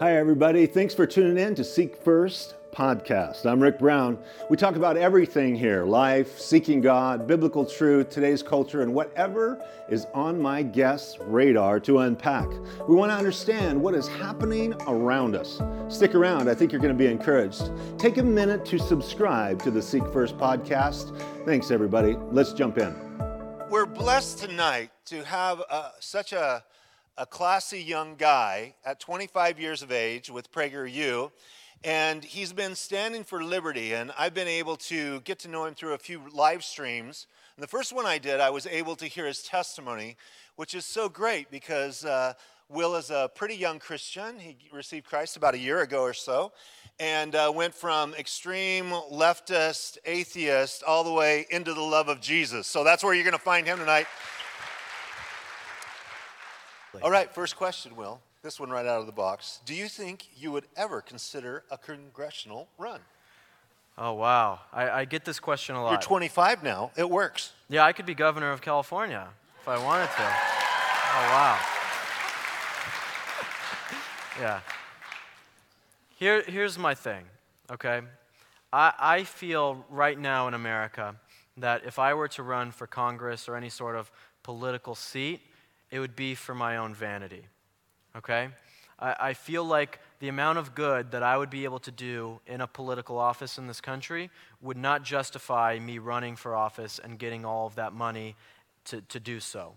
Hi, everybody. Thanks for tuning in to Seek First podcast. I'm Rick Brown. We talk about everything here life, seeking God, biblical truth, today's culture, and whatever is on my guest's radar to unpack. We want to understand what is happening around us. Stick around. I think you're going to be encouraged. Take a minute to subscribe to the Seek First podcast. Thanks, everybody. Let's jump in. We're blessed tonight to have uh, such a a classy young guy at 25 years of age with PragerU. And he's been standing for liberty, and I've been able to get to know him through a few live streams. And the first one I did, I was able to hear his testimony, which is so great because uh, Will is a pretty young Christian. He received Christ about a year ago or so, and uh, went from extreme leftist, atheist, all the way into the love of Jesus. So that's where you're going to find him tonight. All right, first question, Will. This one right out of the box. Do you think you would ever consider a congressional run? Oh, wow. I, I get this question a lot. You're 25 now. It works. Yeah, I could be governor of California if I wanted to. Oh, wow. yeah. Here, here's my thing, okay? I, I feel right now in America that if I were to run for Congress or any sort of political seat, it would be for my own vanity. Okay? I, I feel like the amount of good that I would be able to do in a political office in this country would not justify me running for office and getting all of that money to, to do so.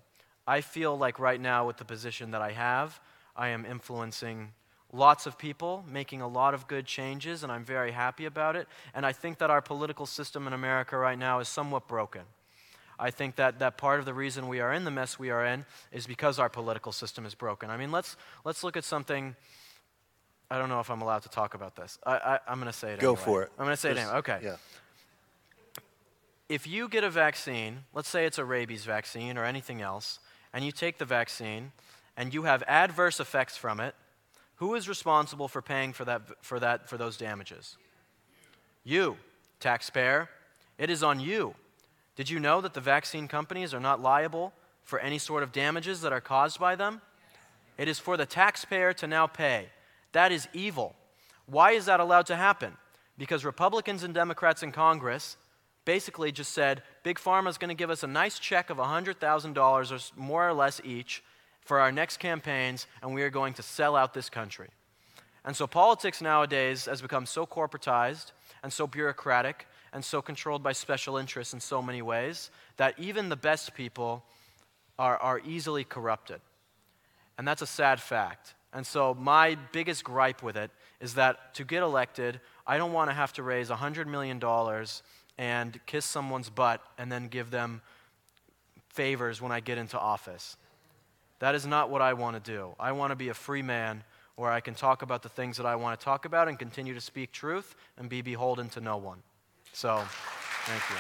I feel like right now, with the position that I have, I am influencing lots of people, making a lot of good changes, and I'm very happy about it. And I think that our political system in America right now is somewhat broken. I think that, that part of the reason we are in the mess we are in is because our political system is broken. I mean, let's, let's look at something. I don't know if I'm allowed to talk about this. I, I, am going to say it Go anyway. for it. I'm going to say it anyway. Okay. Yeah. If you get a vaccine, let's say it's a rabies vaccine or anything else, and you take the vaccine and you have adverse effects from it, who is responsible for paying for, that, for, that, for those damages? You, taxpayer. It is on you did you know that the vaccine companies are not liable for any sort of damages that are caused by them? It is for the taxpayer to now pay. That is evil. Why is that allowed to happen? Because Republicans and Democrats in Congress basically just said Big Pharma is going to give us a nice check of $100,000 or more or less each for our next campaigns, and we are going to sell out this country. And so politics nowadays has become so corporatized and so bureaucratic and so controlled by special interests in so many ways that even the best people are, are easily corrupted. And that's a sad fact. And so, my biggest gripe with it is that to get elected, I don't want to have to raise $100 million and kiss someone's butt and then give them favors when I get into office. That is not what I want to do. I want to be a free man where I can talk about the things that I want to talk about and continue to speak truth and be beholden to no one. So, thank you.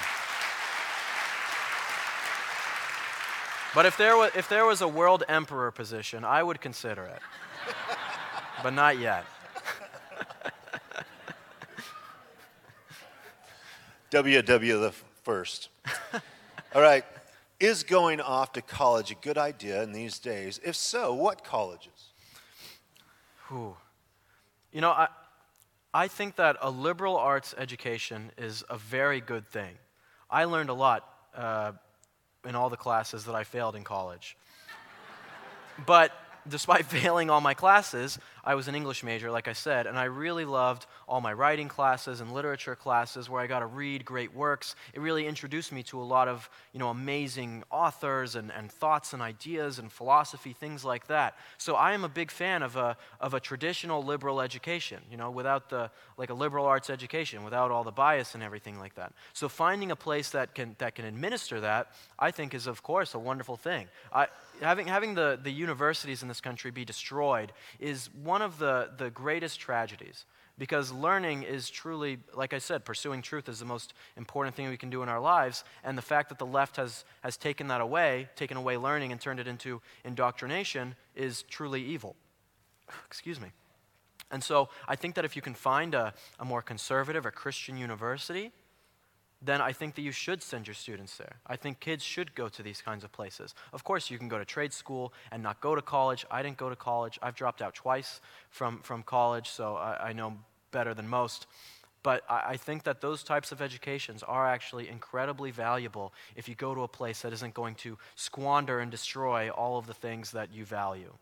But if there, was, if there was a world emperor position, I would consider it. but not yet. WW the first. All right. Is going off to college a good idea in these days? If so, what colleges? Whew. You know, I, I think that a liberal arts education is a very good thing. I learned a lot uh, in all the classes that I failed in college. but despite failing all my classes, I was an English major, like I said, and I really loved all my writing classes and literature classes where I got to read great works. It really introduced me to a lot of you know, amazing authors and, and thoughts and ideas and philosophy, things like that. So I am a big fan of a, of a traditional liberal education, you know, without the, like a liberal arts education, without all the bias and everything like that. So finding a place that can, that can administer that, I think is, of course, a wonderful thing. I, having, having the, the universities in this country be destroyed is one of the, the greatest tragedies because learning is truly, like I said, pursuing truth is the most important thing we can do in our lives. And the fact that the left has, has taken that away, taken away learning and turned it into indoctrination, is truly evil. Excuse me. And so I think that if you can find a, a more conservative or Christian university, then I think that you should send your students there. I think kids should go to these kinds of places. Of course, you can go to trade school and not go to college. I didn't go to college. I've dropped out twice from, from college, so I, I know better than most. But I, I think that those types of educations are actually incredibly valuable if you go to a place that isn't going to squander and destroy all of the things that you value.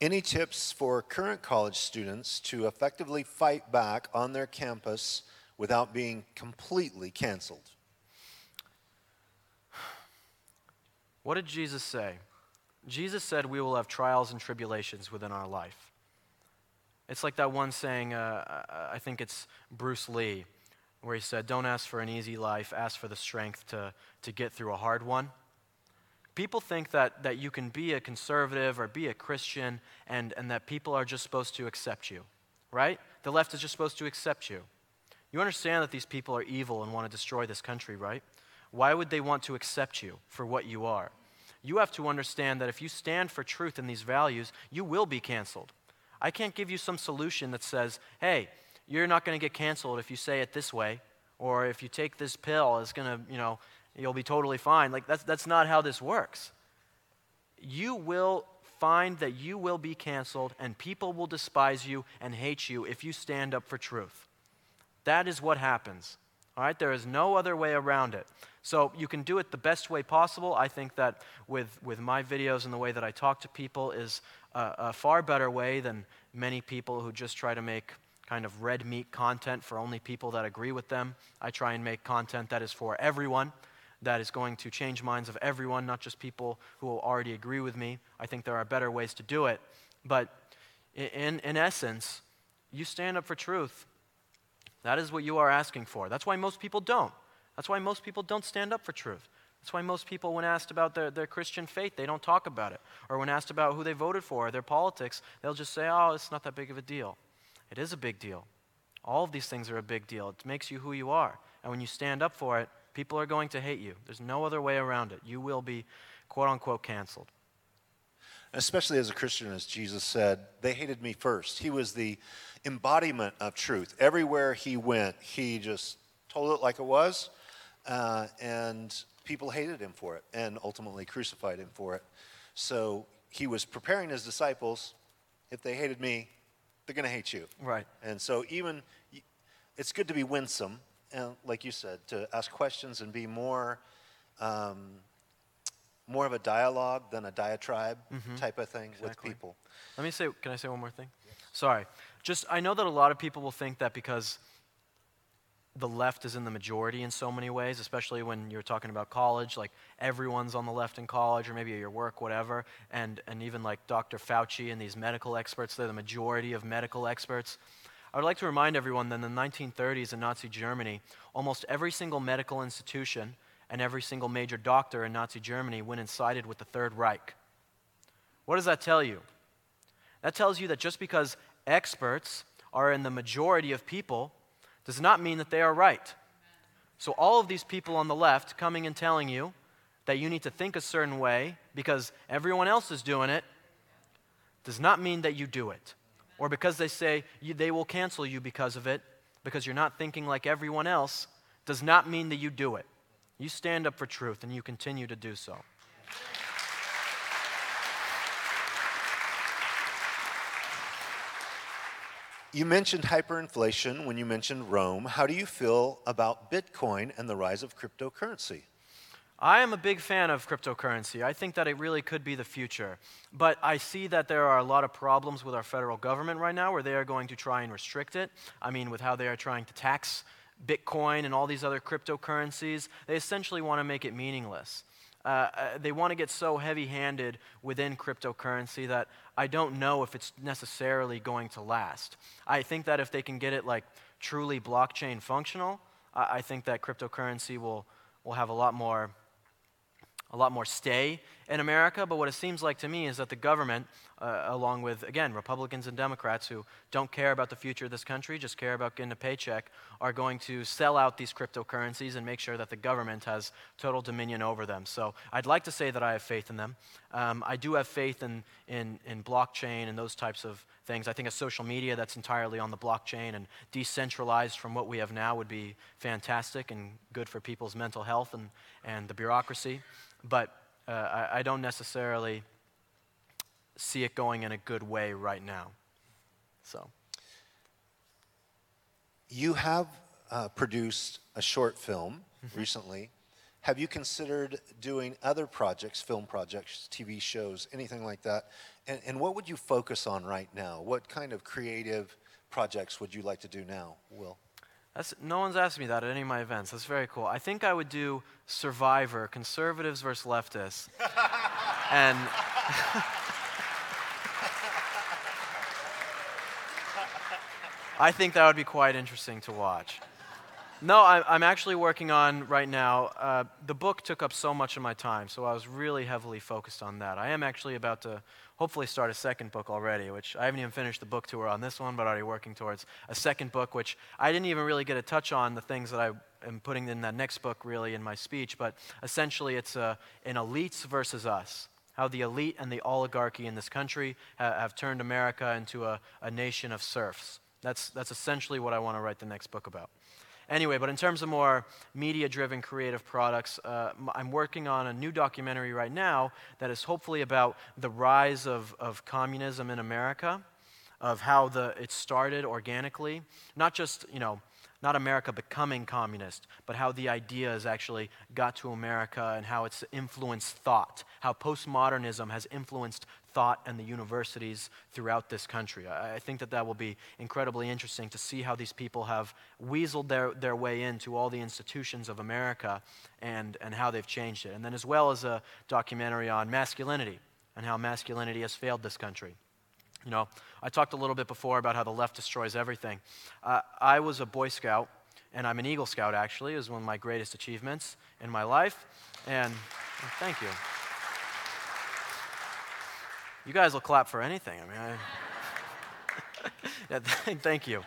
Any tips for current college students to effectively fight back on their campus without being completely canceled? What did Jesus say? Jesus said we will have trials and tribulations within our life. It's like that one saying, uh, I think it's Bruce Lee, where he said, Don't ask for an easy life, ask for the strength to, to get through a hard one. People think that, that you can be a conservative or be a Christian and, and that people are just supposed to accept you, right? The left is just supposed to accept you. You understand that these people are evil and want to destroy this country, right? Why would they want to accept you for what you are? You have to understand that if you stand for truth and these values, you will be canceled. I can't give you some solution that says, hey, you're not going to get canceled if you say it this way, or if you take this pill, it's going to, you know, you'll be totally fine. Like, that's, that's not how this works. You will find that you will be canceled, and people will despise you and hate you if you stand up for truth. That is what happens. All right, there is no other way around it. So you can do it the best way possible. I think that with, with my videos and the way that I talk to people is a, a far better way than many people who just try to make kind of red meat content for only people that agree with them. I try and make content that is for everyone, that is going to change minds of everyone, not just people who already agree with me. I think there are better ways to do it. But in, in essence, you stand up for truth that is what you are asking for. That's why most people don't. That's why most people don't stand up for truth. That's why most people, when asked about their, their Christian faith, they don't talk about it. Or when asked about who they voted for or their politics, they'll just say, oh, it's not that big of a deal. It is a big deal. All of these things are a big deal. It makes you who you are. And when you stand up for it, people are going to hate you. There's no other way around it. You will be, quote unquote, canceled. Especially as a Christian, as Jesus said, they hated me first. He was the embodiment of truth. Everywhere he went, he just told it like it was, uh, and people hated him for it and ultimately crucified him for it. So he was preparing his disciples if they hated me, they're going to hate you. Right. And so even it's good to be winsome, and like you said, to ask questions and be more. Um, more of a dialogue than a diatribe mm-hmm. type of thing exactly. with people. Let me say, can I say one more thing? Yes. Sorry. Just, I know that a lot of people will think that because the left is in the majority in so many ways, especially when you're talking about college, like everyone's on the left in college, or maybe at your work, whatever, and, and even like Dr. Fauci and these medical experts, they're the majority of medical experts. I would like to remind everyone that in the 1930s in Nazi Germany, almost every single medical institution and every single major doctor in Nazi Germany went and sided with the Third Reich. What does that tell you? That tells you that just because experts are in the majority of people does not mean that they are right. So, all of these people on the left coming and telling you that you need to think a certain way because everyone else is doing it does not mean that you do it. Or because they say you, they will cancel you because of it, because you're not thinking like everyone else, does not mean that you do it. You stand up for truth and you continue to do so. You mentioned hyperinflation when you mentioned Rome. How do you feel about Bitcoin and the rise of cryptocurrency? I am a big fan of cryptocurrency. I think that it really could be the future. But I see that there are a lot of problems with our federal government right now where they are going to try and restrict it. I mean, with how they are trying to tax Bitcoin and all these other cryptocurrencies, they essentially want to make it meaningless. Uh, uh, they want to get so heavy handed within cryptocurrency that I don't know if it's necessarily going to last. I think that if they can get it like truly blockchain functional, I, I think that cryptocurrency will, will have a lot more a lot more stay in America, but what it seems like to me is that the government, uh, along with, again, Republicans and Democrats who don't care about the future of this country, just care about getting a paycheck, are going to sell out these cryptocurrencies and make sure that the government has total dominion over them. So I'd like to say that I have faith in them. Um, I do have faith in, in, in blockchain and those types of things. I think a social media that's entirely on the blockchain and decentralized from what we have now would be fantastic and good for people's mental health and, and the bureaucracy. But uh, I, I don't necessarily see it going in a good way right now. So. You have uh, produced a short film mm-hmm. recently. Have you considered doing other projects, film projects, TV shows, anything like that? And, and what would you focus on right now? What kind of creative projects would you like to do now, Will? That's, no one's asked me that at any of my events. That's very cool. I think I would do Survivor, conservatives versus leftists. and I think that would be quite interesting to watch. No, I, am actually working on right now. Uh, the book took up so much of my time, so I was really heavily focused on that. I am actually about to hopefully start a second book already, which I haven't even finished the book tour on this one, but already working towards a second book, which I didn't even really get a touch on the things that I am putting in that next book really in my speech, but essentially it's uh, an elites versus us. How the elite and the oligarchy in this country ha- have turned America into a, a nation of serfs. That's, that's essentially what I want to write the next book about. Anyway, but in terms of more media driven creative products, uh, I'm working on a new documentary right now that is hopefully about the rise of, of communism in America, of how the, it started organically, not just, you know, not America becoming communist, but how the ideas actually got to America and how it's influenced thought, how postmodernism has influenced thought and the universities throughout this country. I, I, think that that will be incredibly interesting to see how these people have weaseled their, their way into all the institutions of America and, and how they've changed it. And then, as well as a documentary on masculinity and how masculinity has failed this country. You know, I talked a little bit before about how the left destroys everything. Uh, I was a Boy Scout, and I'm an Eagle Scout actually, is one of my greatest achievements in my life. And thank you. You guys will clap for anything. I mean, I, yeah, thank you.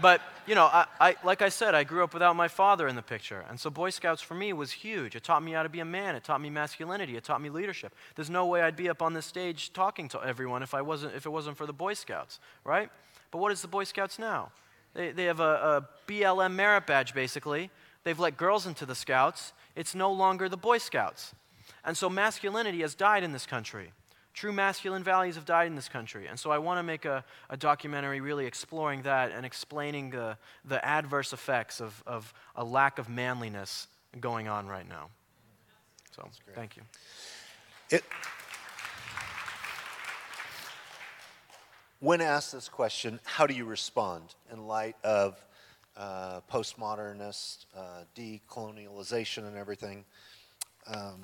But, you know, I, I, like I said, I grew up without my father in the picture. And so Boy Scouts for me was huge. It taught me how to be a man. It taught me masculinity. It taught me leadership. There's no way I'd be up on this stage talking to everyone if, I wasn't, if it wasn't for the Boy Scouts, right? But what is the Boy Scouts now? They, they have a, a BLM merit badge, basically. They've let girls into the Scouts. It's no longer the Boy Scouts. And so masculinity has died in this country. True masculine values have died in this country. And so I want to make a, a documentary really exploring that and explaining the, the adverse effects of, of a lack of manliness going on right now. So, thank you. It, when asked this question, how do you respond in light of uh, postmodernist, uh, decolonialization, and everything? Um,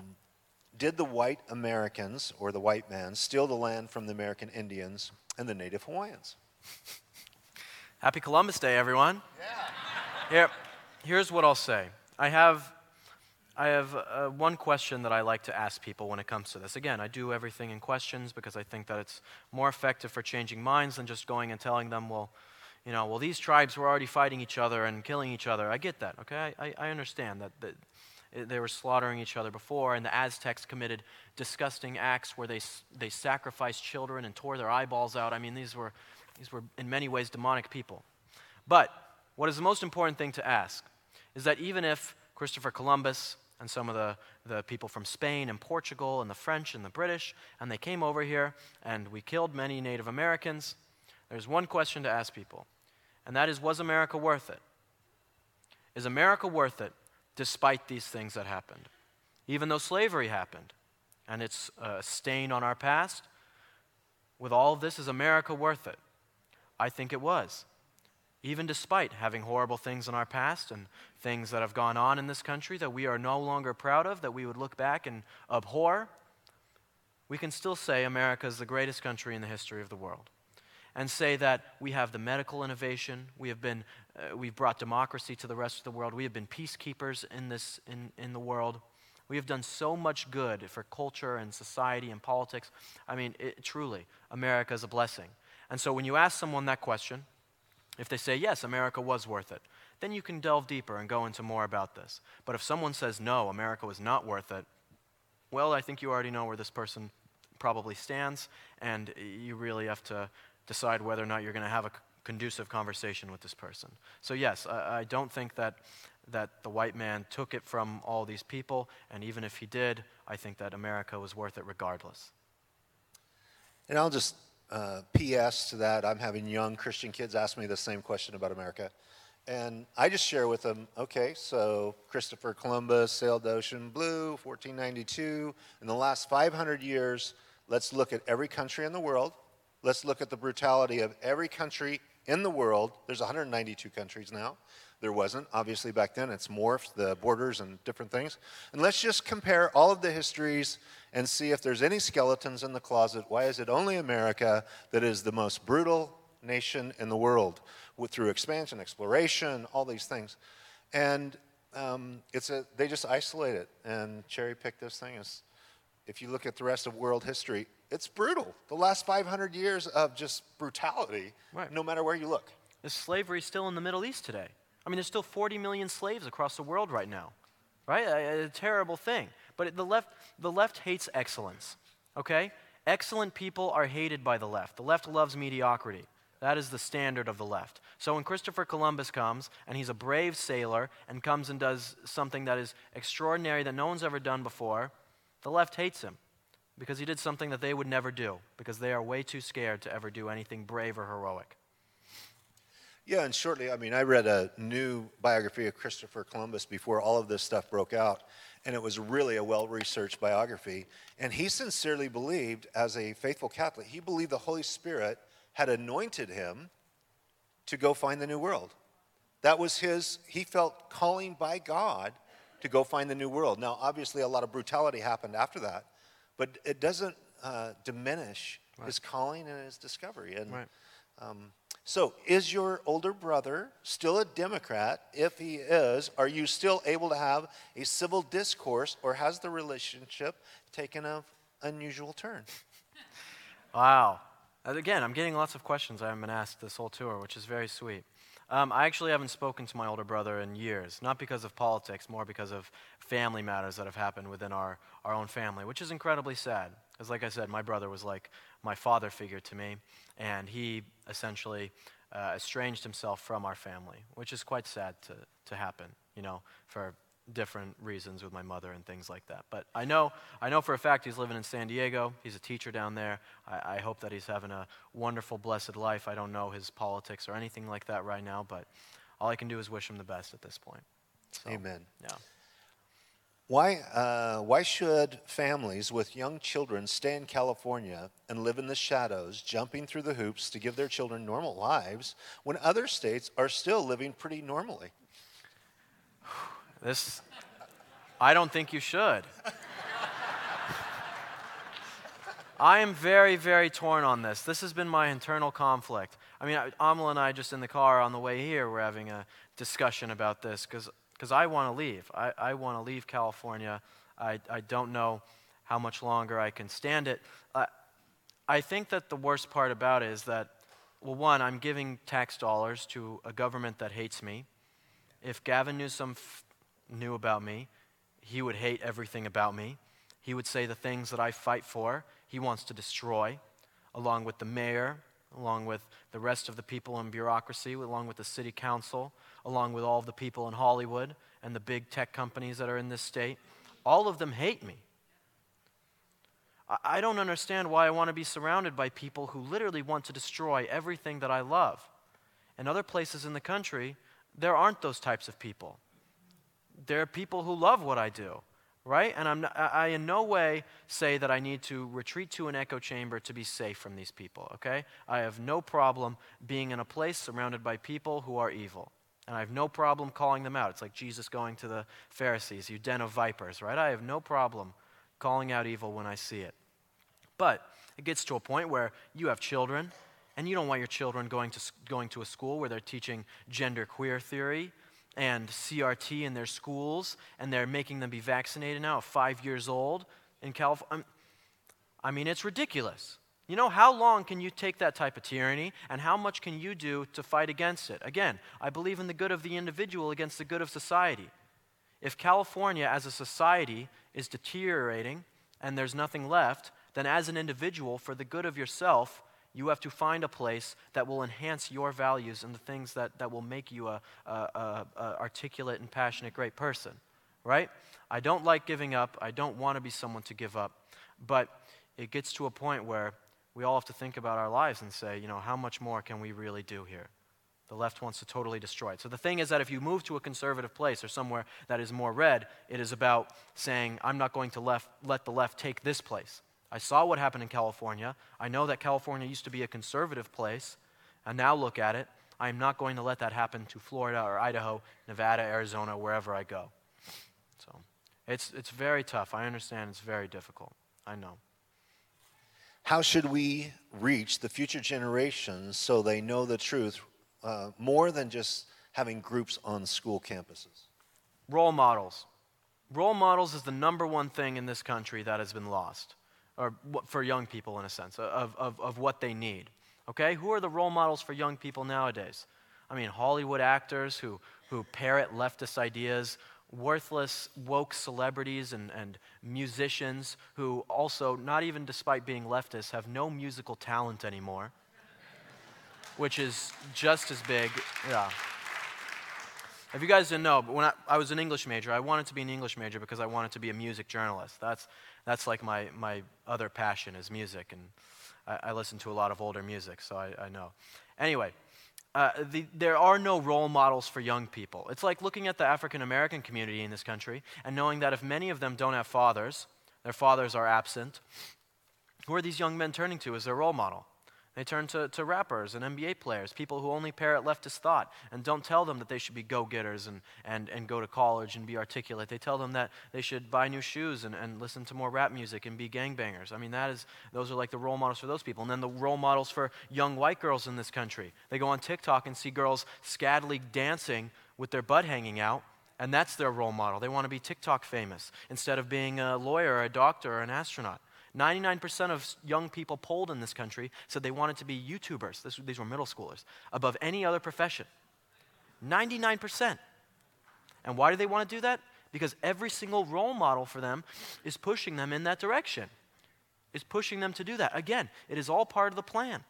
did the white Americans, or the white man, steal the land from the American Indians and the native Hawaiians? Happy Columbus Day, everyone. Yeah. Here, here's what I'll say. I have, I have uh, one question that I like to ask people when it comes to this. Again, I do everything in questions because I think that it's more effective for changing minds than just going and telling them, well, you know, well, these tribes were already fighting each other and killing each other. I get that, okay? I, I understand that, that Uh, they were slaughtering each other before, and the Aztecs committed disgusting acts where they, they sacrificed children and tore their eyeballs out. I mean, these were, these were in many ways demonic people. But what is the most important thing to ask is that even if Christopher Columbus and some of the, the people from Spain and Portugal and the French and the British, and they came over here and we killed many Native Americans, there's one question to ask people, and that is Was America worth it? Is America worth it despite these things that happened. Even though slavery happened and it's a stain on our past, with all of this, is America worth it? I think it was. Even despite having horrible things in our past and things that have gone on in this country that we are no longer proud of, that we would look back and abhor, we can still say America is the greatest country in the history of the world and say that we have the medical innovation, we have been, uh, we've brought democracy to the rest of the world, we have been peacekeepers in, this, in, in the world. We have done so much good for culture and society and politics. I mean, it, truly, America is a blessing. And so when you ask someone that question, if they say, yes, America was worth it, then you can delve deeper and go into more about this. But if someone says, no, America was not worth it, well, I think you already know where this person probably stands, and you really have to decide whether or not you're going to have a conducive conversation with this person. So, yes, I, I don't think that, that the white man took it from all these people, and even if he did, I think that America was worth it regardless. And I'll just uh, PS to that. I'm having young Christian kids ask me the same question about America. And I just share with them, okay, so Christopher Columbus sailed the ocean blue, 1492. In the last 500 years, let's look at every country in the world. Let's look at the brutality of every country in the world. There's 192 countries now. There wasn't, obviously, back then. It's morphed, the borders and different things. And let's just compare all of the histories and see if there's any skeletons in the closet. Why is it only America that is the most brutal nation in the world? through expansion, exploration, all these things. And um, it's a, they just isolate it and cherry pick this thing. Is, if you look at the rest of world history, it's brutal. The last 500 years of just brutality, right. no matter where you look. Is slavery still in the Middle East today? I mean, there's still 40 million slaves across the world right now, right? A, a terrible thing. But the left, the left hates excellence, okay? Excellent people are hated by the left. The left loves mediocrity. That is the standard of the left. So when Christopher Columbus comes and he's a brave sailor and comes and does something that is extraordinary that no one's ever done before, the left hates him because he did something that they would never do because they are way too scared to ever do anything brave or heroic. Yeah, and shortly, I mean, I read a new biography of Christopher Columbus before all of this stuff broke out, and it was really a well researched biography. And he sincerely believed, as a faithful Catholic, he believed the Holy Spirit had anointed him to go find the new world. That was his, he felt calling by God to go find the new world. Now, obviously, a lot of brutality happened after that, but it doesn't uh, diminish right. his calling and his discovery. And right. um, so, is your older brother still a Democrat? If he is, are you still able to have a civil discourse, or has the relationship taken an unusual turn? Wow. Again, I'm getting lots of questions I haven't been asked this whole tour, which is very sweet. Um, I actually haven't spoken to my older brother in years, not because of politics, more because of family matters that have happened within our, our own family, which is incredibly sad. Because, like I said, my brother was like my father figure to me, and he essentially uh, estranged himself from our family, which is quite sad to, to happen, you know, for different reasons with my mother and things like that. But I know, I know for a fact he's living in San Diego. He's a teacher down there. I, I, hope that he's having a wonderful, blessed life. I don't know his politics or anything like that right now, but all I can do is wish him the best at this point. So, Amen. Yeah. Why, uh, why should families with young children stay in California and live in the shadows, jumping through the hoops to give their children normal lives, when other states are still living pretty normally? This, I don't think you should. I am very, very torn on this. This has been my internal conflict. I mean, Amala and I, just in the car on the way here, we're having a discussion about this because I want to leave. I, I want to leave California. I, I don't know how much longer I can stand it. Uh, I think that the worst part about it is that, well, one, I'm giving tax dollars to a government that hates me. If Gavin Newsom knew about me, he would hate everything about me. He would say the things that I fight for, he wants to destroy, along with the mayor, along with the rest of the people in bureaucracy, along with the city council, along with all of the people in Hollywood and the big tech companies that are in this state. All of them hate me. I don't understand why I want to be surrounded by people who literally want to destroy everything that I love. In other places in the country, there aren't those types of people there are people who love what I do, right? And I'm not, I in no way say that I need to retreat to an echo chamber to be safe from these people, okay? I have no problem being in a place surrounded by people who are evil. And I have no problem calling them out. It's like Jesus going to the Pharisees, you den of vipers, right? I have no problem calling out evil when I see it. But it gets to a point where you have children, and you don't want your children going to, going to a school where they're teaching gender queer theory and CRT in their schools, and they're making them be vaccinated now at five years old in California. Um, I mean, it's ridiculous. You know, how long can you take that type of tyranny, and how much can you do to fight against it? Again, I believe in the good of the individual against the good of society. If California as a society is deteriorating and there's nothing left, then as an individual, for the good of yourself, you have to find a place that will enhance your values and the things that, that will make you a, a, a, a articulate and passionate great person right i don't like giving up i don't want to be someone to give up but it gets to a point where we all have to think about our lives and say you know how much more can we really do here the left wants to totally destroy it. So the thing is that if you move to a conservative place or somewhere that is more red, it is about saying, I'm not going to left, let the left take this place. I saw what happened in California. I know that California used to be a conservative place, and now look at it. I am not going to let that happen to Florida or Idaho, Nevada, Arizona, wherever I go. So it's, it's very tough. I understand it's very difficult. I know. How should we reach the future generations so they know the truth uh, more than just having groups on school campuses? Role models. Role models is the number one thing in this country that has been lost or for young people in a sense, of, of, of what they need. Okay? Who are the role models for young people nowadays? I mean, Hollywood actors who, who parrot leftist ideas, worthless, woke celebrities and, and musicians who also, not even despite being leftists, have no musical talent anymore, which is just as big. Yeah. If you guys didn't know, but when I, I was an English major, I wanted to be an English major because I wanted to be a music journalist. That's, that's like my, my other passion is music, and I, I listen to a lot of older music, so I, I know. Anyway, uh, the, there are no role models for young people. It's like looking at the African American community in this country and knowing that if many of them don't have fathers, their fathers are absent, who are these young men turning to as their role model? They turn to, to rappers and NBA players, people who only parrot leftist thought and don't tell them that they should be go getters and, and, and go to college and be articulate. They tell them that they should buy new shoes and, and listen to more rap music and be gangbangers. I mean, that is, those are like the role models for those people. And then the role models for young white girls in this country. They go on TikTok and see girls scantily dancing with their butt hanging out and that's their role model. They want to be TikTok famous instead of being a lawyer, or a doctor, or an astronaut. 99% of young people polled in this country said they wanted to be YouTubers. This, these were middle schoolers, above any other profession. 99%. And why do they want to do that? Because every single role model for them is pushing them in that direction, is pushing them to do that. Again, it is all part of the plan.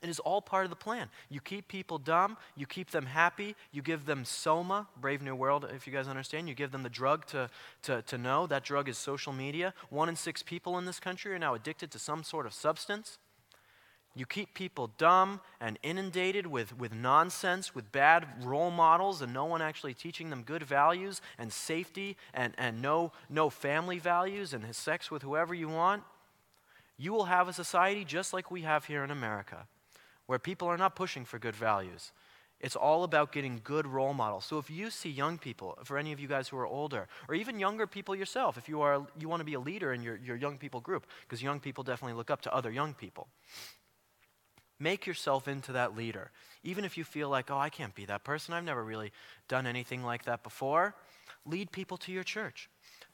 It is all part of the plan. You keep people dumb, you keep them happy, you give them soma, Brave New World, if you guys understand. You give them the drug to, to, to know. That drug is social media. One in six people in this country are now addicted to some sort of substance. You keep people dumb and inundated with, with nonsense, with bad role models, and no one actually teaching them good values and safety and, and no, no family values and sex with whoever you want. You will have a society just like we have here in America where people are not pushing for good values. It's all about getting good role models. So if you see young people, for any of you guys who are older, or even younger people yourself, if you, are, you want to be a leader in your, your young people group, because young people definitely look up to other young people, make yourself into that leader. Even if you feel like, oh, I can't be that person, I've never really done anything like that before, lead people to your church.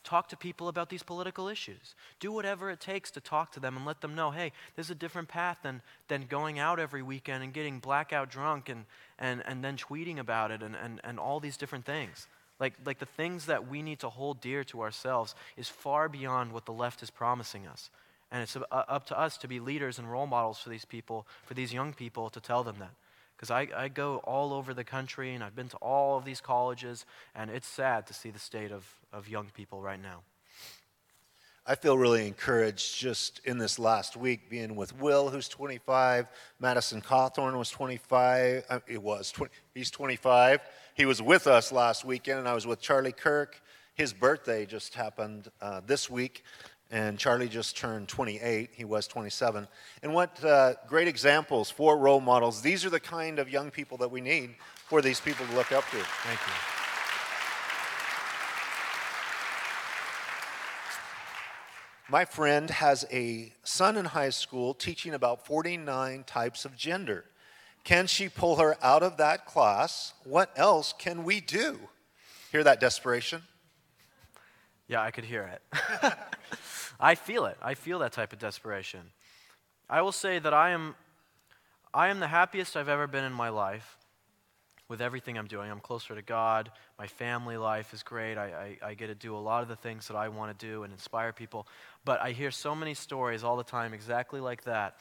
Talk to people about these political issues. Do whatever it takes to talk to them and let them know hey, there's a different path than, than going out every weekend and getting blackout drunk and, and, and then tweeting about it and, and, and all these different things. Like, like the things that we need to hold dear to ourselves is far beyond what the left is promising us. And it's up to us to be leaders and role models for these people, for these young people, to tell them that. Because I, I go all over the country and I've been to all of these colleges, and it's sad to see the state of, of young people right now. I feel really encouraged just in this last week being with Will, who's 25. Madison Cawthorn was 25. Uh, it was 20, he's 25. He was with us last weekend, and I was with Charlie Kirk. His birthday just happened uh, this week and Charlie just turned 28. He was 27. And what uh, great examples for role models. These are the kind of young people that we need for these people to look up to. Thank you. My friend has a son in high school teaching about 49 types of gender. Can she pull her out of that class? What else can we do? Hear that desperation? Yeah, I could hear it. I feel it. I feel that type of desperation. I will say that I am I am the happiest I've ever been in my life with everything I'm doing. I'm closer to God. My family life is great. I, I, I, get to do a lot of the things that I want to do and inspire people. But I hear so many stories all the time exactly like that.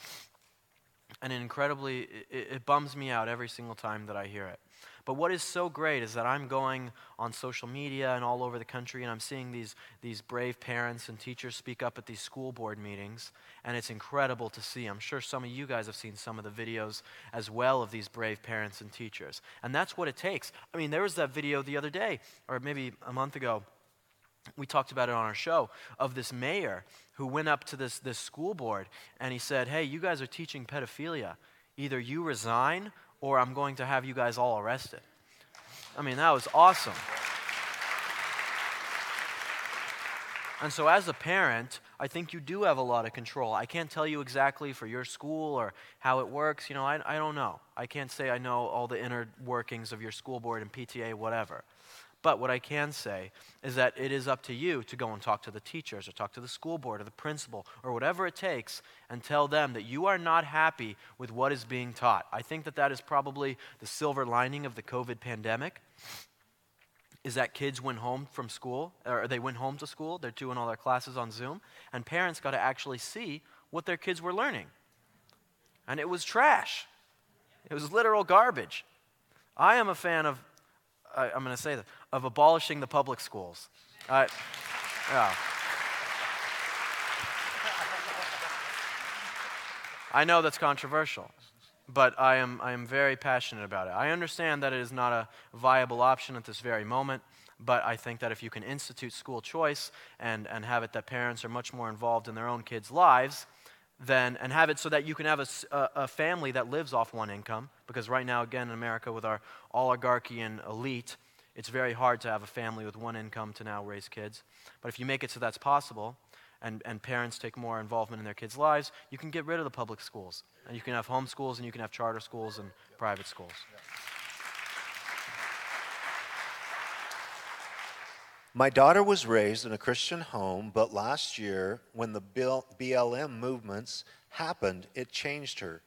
And incredibly, it, it bums me out every single time that I hear it. But what is so great is that I'm going on social media and all over the country, and I'm seeing these, these brave parents and teachers speak up at these school board meetings, and it's incredible to see. I'm sure some of you guys have seen some of the videos as well of these brave parents and teachers. And that's what it takes. I mean, there was that video the other day, or maybe a month ago. We talked about it on our show of this mayor who went up to this, this school board and he said, Hey, you guys are teaching pedophilia. Either you resign or I'm going to have you guys all arrested. I mean, that was awesome. And so, as a parent, I think you do have a lot of control. I can't tell you exactly for your school or how it works. You know, I, I don't know. I can't say I know all the inner workings of your school board and PTA, whatever. But what I can say is that it is up to you to go and talk to the teachers or talk to the school board or the principal or whatever it takes and tell them that you are not happy with what is being taught. I think that that is probably the silver lining of the COVID pandemic is that kids went home from school or they went home to school, they're doing all their classes on Zoom, and parents got to actually see what their kids were learning. And it was trash. It was literal garbage. I am a fan of I, am going to say that, of abolishing the public schools. I, yeah. I know that's controversial, but I am, I am very passionate about it. I understand that it is not a viable option at this very moment, but I think that if you can institute school choice and, and have it that parents are much more involved in their own kids' lives, then, and have it so that you can have a, a, family that lives off one income. Because right now, again, in America, with our oligarchy and elite, it's very hard to have a family with one income to now raise kids. But if you make it so that's possible, and, and parents take more involvement in their kids' lives, you can get rid of the public schools. And you can have home schools, and you can have charter schools and private schools. My daughter was raised in a Christian home, but last year, when the BLM movements happened, it changed her.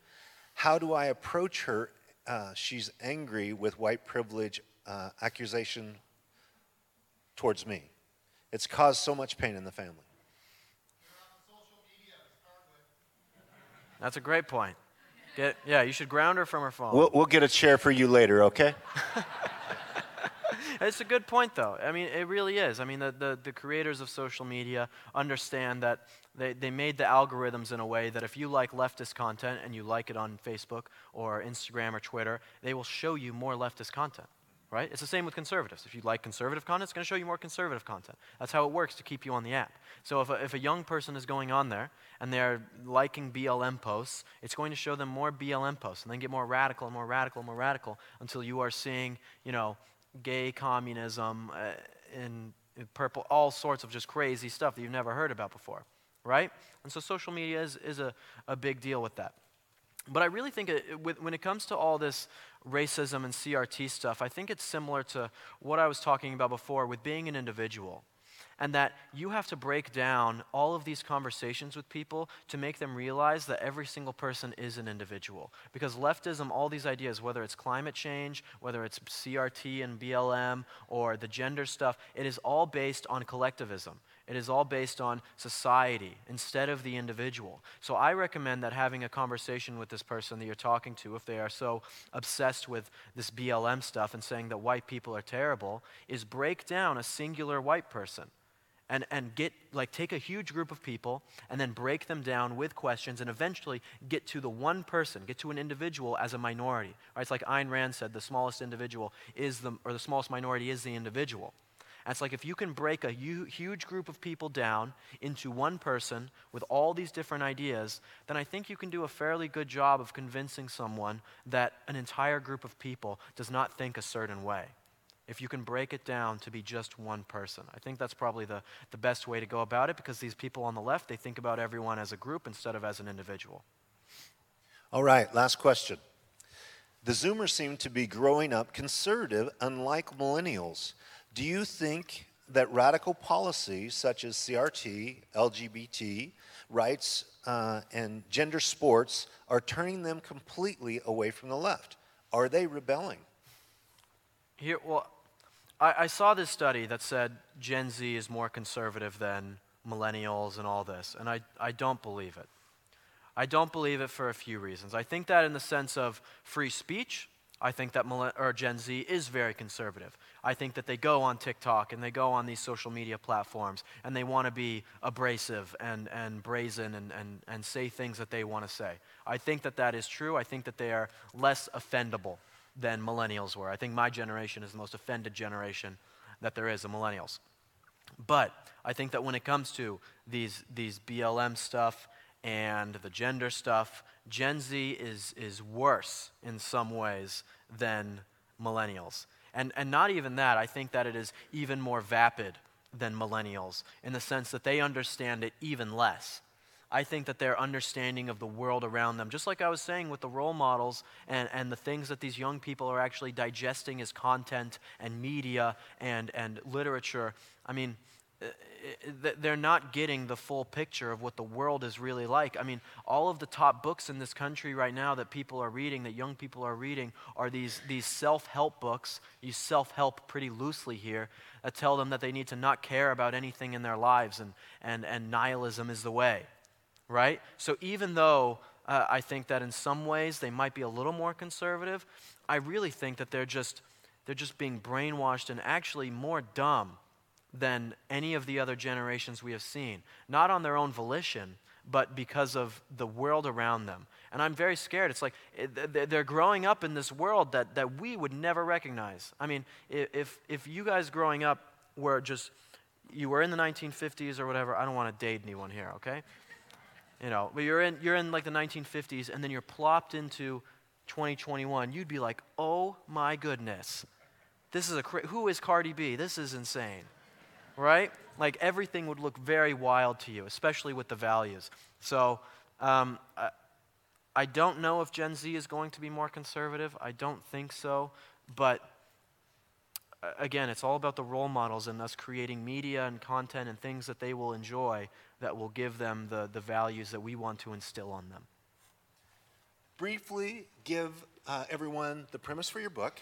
How do I approach her? Uh, she's angry with white privilege uh, accusation towards me. It's caused so much pain in the family. That's a great point. Get, yeah, you should ground her from her phone. We'll, we'll get a chair for you later, okay? it's a good point, though. I mean, it really is. I mean, the, the, the, creators of social media understand that they, they made the algorithms in a way that if you like leftist content and you like it on Facebook or Instagram or Twitter, they will show you more leftist content. Right? It's the same with conservatives. If you like conservative content, it's going to show you more conservative content. That's how it works to keep you on the app. So if a, if a young person is going on there and they're liking BLM posts, it's going to show them more BLM posts and then get more radical and more radical and more radical until you are seeing, you know, gay communism uh, in purple, all sorts of just crazy stuff that you've never heard about before, right? And so social media is, is a, a big deal with that. But I really think it, with, when it comes to all this racism and CRT stuff, I think it's similar to what I was talking about before with being an individual and that you have to break down all of these conversations with people to make them realize that every single person is an individual. Because leftism, all these ideas, whether it's climate change, whether it's CRT and BLM, or the gender stuff, it is all based on collectivism. It is all based on society instead of the individual. So I recommend that having a conversation with this person that you're talking to, if they are so obsessed with this BLM stuff and saying that white people are terrible, is break down a singular white person and, and get like take a huge group of people and then break them down with questions and eventually get to the one person get to an individual as a minority right? it's like Ayn Rand said the smallest individual is the or the smallest minority is the individual and it's like if you can break a huge group of people down into one person with all these different ideas, then I think you can do a fairly good job of convincing someone that an entire group of people does not think a certain way if you can break it down to be just one person. I think that's probably the, the best way to go about it because these people on the left, they think about everyone as a group instead of as an individual. All right, last question. The Zoomers seem to be growing up conservative, unlike millennials. Do you think that radical policies such as CRT, LGBT rights, uh, and gender sports are turning them completely away from the left? Are they rebelling? Here, well, I, I saw this study that said Gen Z is more conservative than millennials and all this, and I, I don't believe it. I don't believe it for a few reasons. I think that in the sense of free speech, I think that or Gen Z is very conservative. I think that they go on TikTok and they go on these social media platforms and they want to be abrasive and, and brazen and, and, and say things that they want to say. I think that that is true. I think that they are less offendable than millennials were. I think my generation is the most offended generation that there is, the millennials. But I think that when it comes to these, these BLM stuff and the gender stuff, Gen Z is, is worse in some ways than millennials. And, and not even that, I think that it is even more vapid than millennials in the sense that they understand it even less. I think that their understanding of the world around them, just like I was saying with the role models and, and the things that these young people are actually digesting as content and media and, and literature, I mean, uh, they're not getting the full picture of what the world is really like. I mean, all of the top books in this country right now that people are reading, that young people are reading, are these, these self help books. You self help pretty loosely here that tell them that they need to not care about anything in their lives and, and, and nihilism is the way, right? So even though uh, I think that in some ways they might be a little more conservative, I really think that they're just, they're just being brainwashed and actually more dumb than any of the other generations we have seen, not on their own volition, but because of the world around them. And I'm very scared. It's like they're growing up in this world that, that we would never recognize. I mean, if, if you guys growing up were just, you were in the 1950s or whatever, I don't want to date anyone here, okay? You know, but you're in, you're in like the 1950s and then you're plopped into 2021, you'd be like, oh my goodness. This is a, who is Cardi B? This is insane right? Like everything would look very wild to you, especially with the values. So um, I, I don't know if Gen Z is going to be more conservative. I don't think so. But again, it's all about the role models and us creating media and content and things that they will enjoy that will give them the, the values that we want to instill on them. Briefly give uh, everyone the premise for your book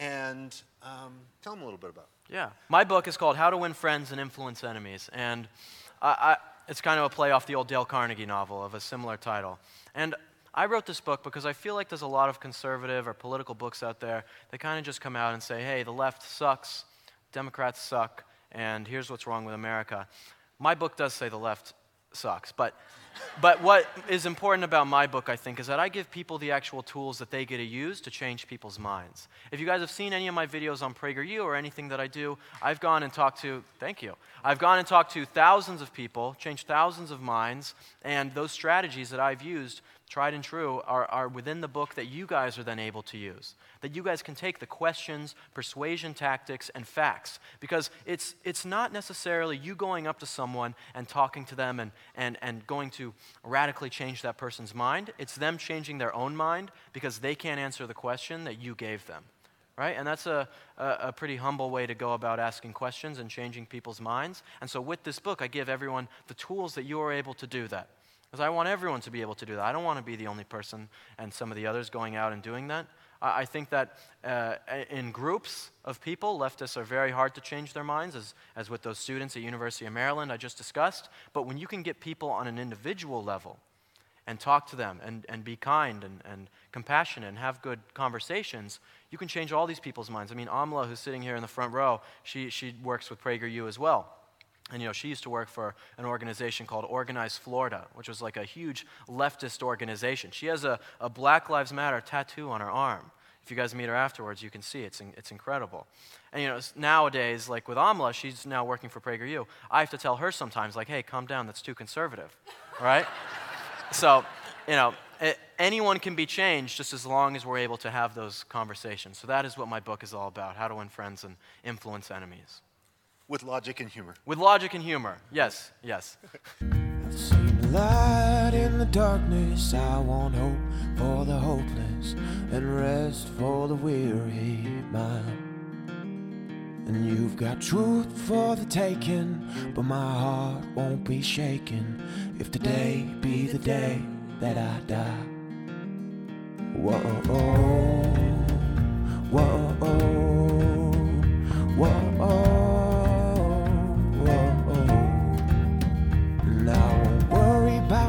and um, tell them a little bit about it. Yeah. My book is called How to Win Friends and Influence Enemies. And I, I, it's kind of a play off the old Dale Carnegie novel of a similar title. And I wrote this book because I feel like there's a lot of conservative or political books out there that kind of just come out and say, hey, the left sucks, Democrats suck, and here's what's wrong with America. My book does say the left sucks, but but what is important about my book, I think, is that I give people the actual tools that they get to use to change people's minds. If you guys have seen any of my videos on PragerU or anything that I do, I've gone and talked to, thank you, I've gone and talked to thousands of people, changed thousands of minds, and those strategies that I've used tried and true, are, are within the book that you guys are then able to use. That you guys can take the questions, persuasion tactics, and facts. Because it's, it's not necessarily you going up to someone and talking to them and, and, and going to radically change that person's mind. It's them changing their own mind because they can't answer the question that you gave them. Right? And that's a, a, a pretty humble way to go about asking questions and changing people's minds. And so, with this book, I give everyone the tools that you are able to do that. Because I want everyone to be able to do that. I don't want to be the only person and some of the others going out and doing that. I, I think that uh, in groups of people, leftists are very hard to change their minds, as, as with those students at University of Maryland I just discussed. But when you can get people on an individual level and talk to them and, and be kind and, and compassionate and have good conversations, you can change all these people's minds. I mean, Amala, who's sitting here in the front row, she, she works with PragerU as well. And you know, she used to work for an organization called Organized Florida, which was like a huge leftist organization. She has a, a Black Lives Matter tattoo on her arm. If you guys meet her afterwards, you can see it's, it's incredible. And you know, nowadays, like with Amala, she's now working for PragerU. I have to tell her sometimes, like, hey, calm down, that's too conservative, right? so, you know, anyone can be changed just as long as we're able to have those conversations. So that is what my book is all about: how to win friends and influence enemies. With logic and humor. With logic and humor. Yes, yes. light in the darkness. I want hope for the hopeless and rest for the weary mind. And you've got truth for the taking, but my heart won't be shaken if today be the day that I die. Whoa, whoa, whoa, whoa.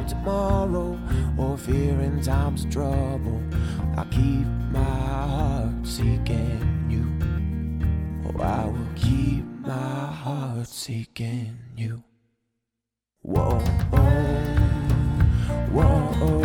Tomorrow or fear in times trouble. I keep my heart seeking you. Oh, I will keep my heart seeking you. Whoa, whoa, whoa,